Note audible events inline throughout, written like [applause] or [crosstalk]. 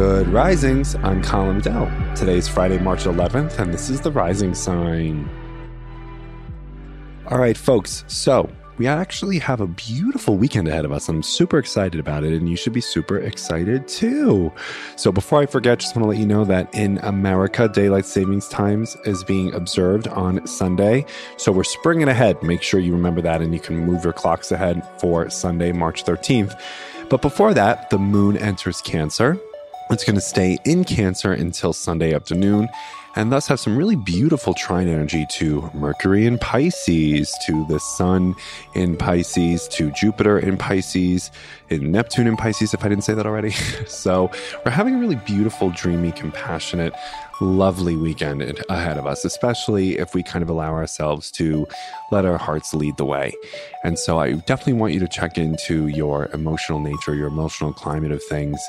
Good risings. I'm Colin Bedell. Today's Friday, March 11th, and this is the rising sign. All right, folks. So we actually have a beautiful weekend ahead of us. I'm super excited about it, and you should be super excited too. So, before I forget, just want to let you know that in America, daylight savings times is being observed on Sunday. So, we're springing ahead. Make sure you remember that, and you can move your clocks ahead for Sunday, March 13th. But before that, the moon enters Cancer. It's going to stay in Cancer until Sunday afternoon and thus have some really beautiful trine energy to Mercury in Pisces, to the Sun in Pisces, to Jupiter in Pisces, in Neptune in Pisces, if I didn't say that already. [laughs] so we're having a really beautiful, dreamy, compassionate, lovely weekend ahead of us, especially if we kind of allow ourselves to let our hearts lead the way. And so I definitely want you to check into your emotional nature, your emotional climate of things,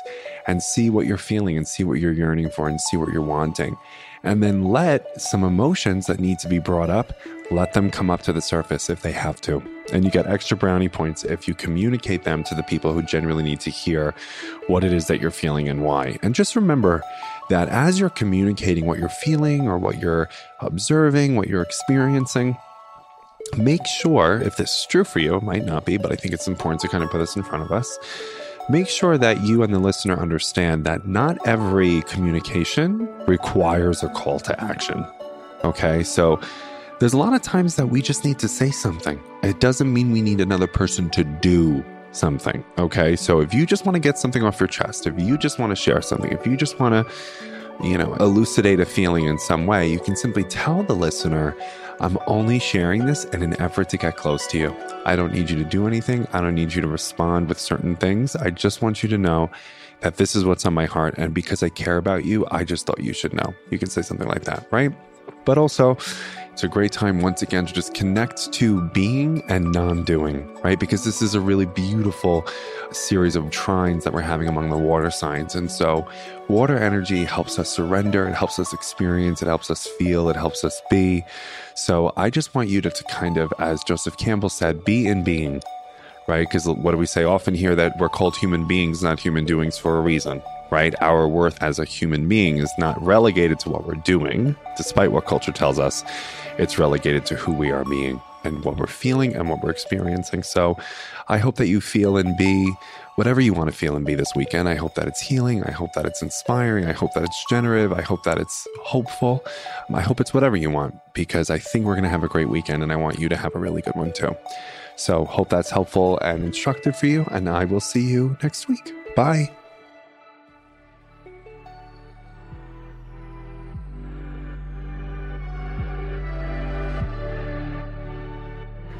and see what you're feeling and see what you're yearning for and see what you're wanting and then let some emotions that need to be brought up let them come up to the surface if they have to. And you get extra brownie points if you communicate them to the people who genuinely need to hear what it is that you're feeling and why. And just remember that as you're communicating what you're feeling or what you're observing what you're experiencing make sure if this is true for you it might not be but i think it's important to kind of put this in front of us make sure that you and the listener understand that not every communication requires a call to action. Okay, so there's a lot of times that we just need to say something. It doesn't mean we need another person to do something. Okay, so if you just want to get something off your chest, if you just want to share something, if you just want to, you know, elucidate a feeling in some way, you can simply tell the listener, I'm only sharing this in an effort to get close to you. I don't need you to do anything. I don't need you to respond with certain things. I just want you to know that this is what's on my heart. And because I care about you, I just thought you should know. You can say something like that, right? But also, it's a great time once again to just connect to being and non doing, right? Because this is a really beautiful series of trines that we're having among the water signs. And so, water energy helps us surrender, it helps us experience, it helps us feel, it helps us be. So, I just want you to, to kind of, as Joseph Campbell said, be in being, right? Because what do we say often here that we're called human beings, not human doings for a reason, right? Our worth as a human being is not relegated to what we're doing, despite what culture tells us. It's relegated to who we are being and what we're feeling and what we're experiencing. So I hope that you feel and be whatever you want to feel and be this weekend. I hope that it's healing. I hope that it's inspiring. I hope that it's generative. I hope that it's hopeful. I hope it's whatever you want because I think we're going to have a great weekend and I want you to have a really good one too. So hope that's helpful and instructive for you. And I will see you next week. Bye.